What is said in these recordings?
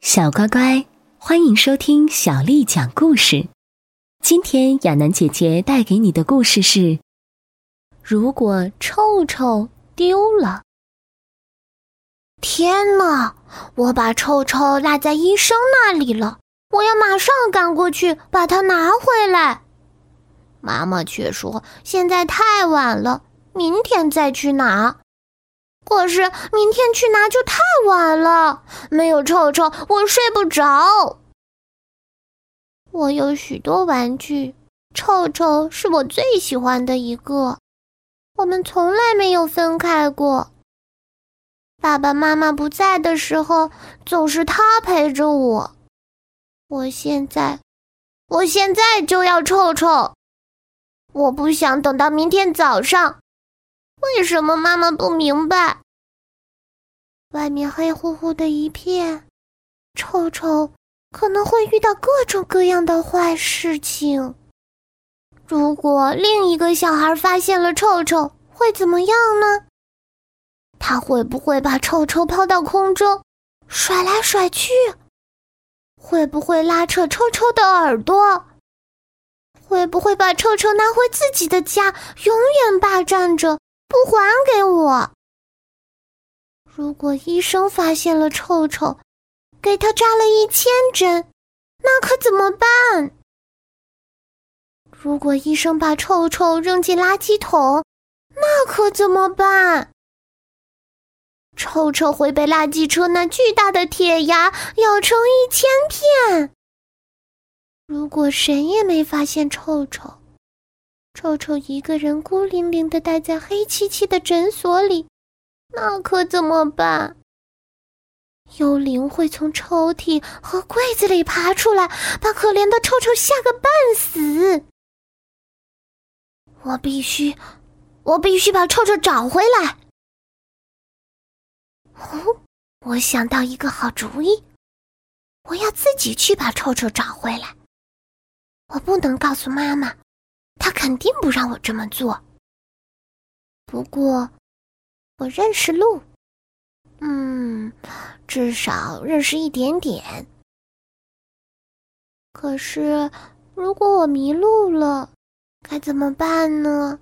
小乖乖，欢迎收听小丽讲故事。今天亚楠姐姐带给你的故事是：如果臭臭丢了。天哪！我把臭臭落在医生那里了，我要马上赶过去把它拿回来。妈妈却说现在太晚了，明天再去拿。可是明天去拿就太晚了，没有臭臭我睡不着。我有许多玩具，臭臭是我最喜欢的一个，我们从来没有分开过。爸爸妈妈不在的时候，总是他陪着我。我现在，我现在就要臭臭，我不想等到明天早上。为什么妈妈不明白？外面黑乎乎的一片，臭臭可能会遇到各种各样的坏事情。如果另一个小孩发现了臭臭，会怎么样呢？他会不会把臭臭抛到空中，甩来甩去？会不会拉扯臭臭的耳朵？会不会把臭臭拿回自己的家，永远霸占着？不还给我！如果医生发现了臭臭，给他扎了一千针，那可怎么办？如果医生把臭臭扔进垃圾桶，那可怎么办？臭臭会被垃圾车那巨大的铁牙咬成一千片。如果谁也没发现臭臭，臭臭一个人孤零零的待在黑漆漆的诊所里，那可怎么办？幽灵会从抽屉和柜子里爬出来，把可怜的臭臭吓个半死。我必须，我必须把臭臭找回来。哦，我想到一个好主意，我要自己去把臭臭找回来。我不能告诉妈妈。他肯定不让我这么做。不过，我认识路，嗯，至少认识一点点。可是，如果我迷路了，该怎么办呢？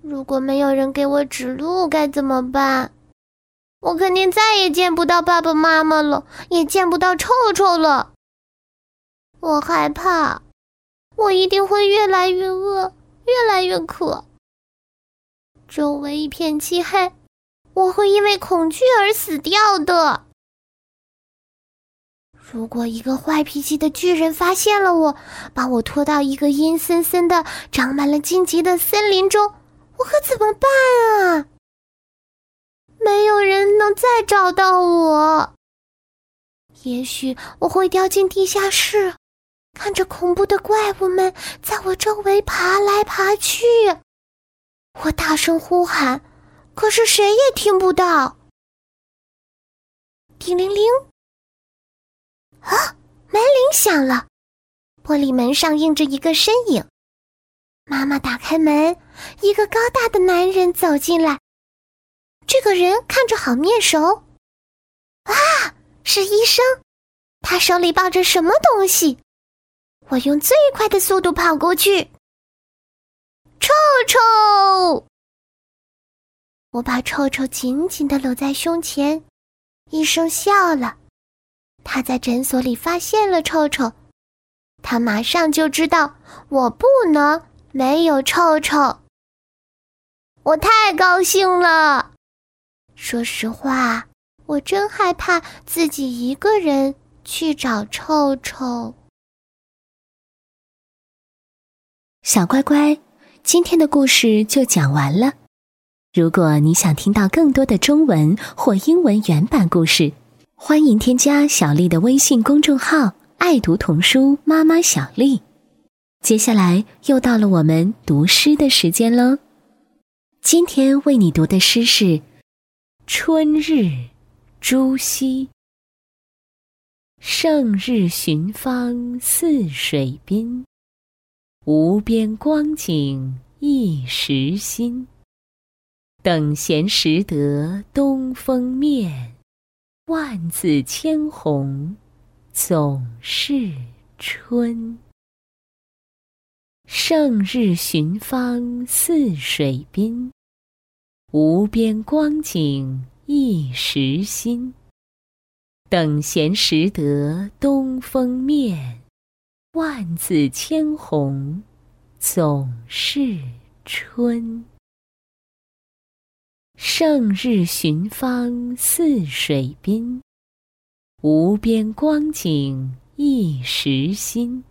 如果没有人给我指路，该怎么办？我肯定再也见不到爸爸妈妈了，也见不到臭臭了。我害怕。我一定会越来越饿，越来越渴。周围一片漆黑，我会因为恐惧而死掉的。如果一个坏脾气的巨人发现了我，把我拖到一个阴森森的、长满了荆棘的森林中，我可怎么办啊？没有人能再找到我。也许我会掉进地下室。看着恐怖的怪物们在我周围爬来爬去，我大声呼喊，可是谁也听不到。叮铃铃！啊，门铃响了，玻璃门上映着一个身影。妈妈打开门，一个高大的男人走进来。这个人看着好面熟，啊，是医生，他手里抱着什么东西？我用最快的速度跑过去。臭臭！我把臭臭紧紧的搂在胸前。医生笑了，他在诊所里发现了臭臭，他马上就知道我不能没有臭臭。我太高兴了。说实话，我真害怕自己一个人去找臭臭。小乖乖，今天的故事就讲完了。如果你想听到更多的中文或英文原版故事，欢迎添加小丽的微信公众号“爱读童书妈妈小丽”。接下来又到了我们读诗的时间喽。今天为你读的诗是《春日朱熹》。胜日寻芳泗水滨。无边光景一时新，等闲识得东风面，万紫千红，总是春。胜日寻芳泗水滨，无边光景一时新。等闲识得东风面，万紫千红，总是春。胜日寻芳泗水滨，无边光景一时新。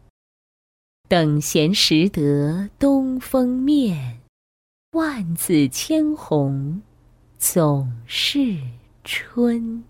等闲识得东风面，万紫千红，总是春。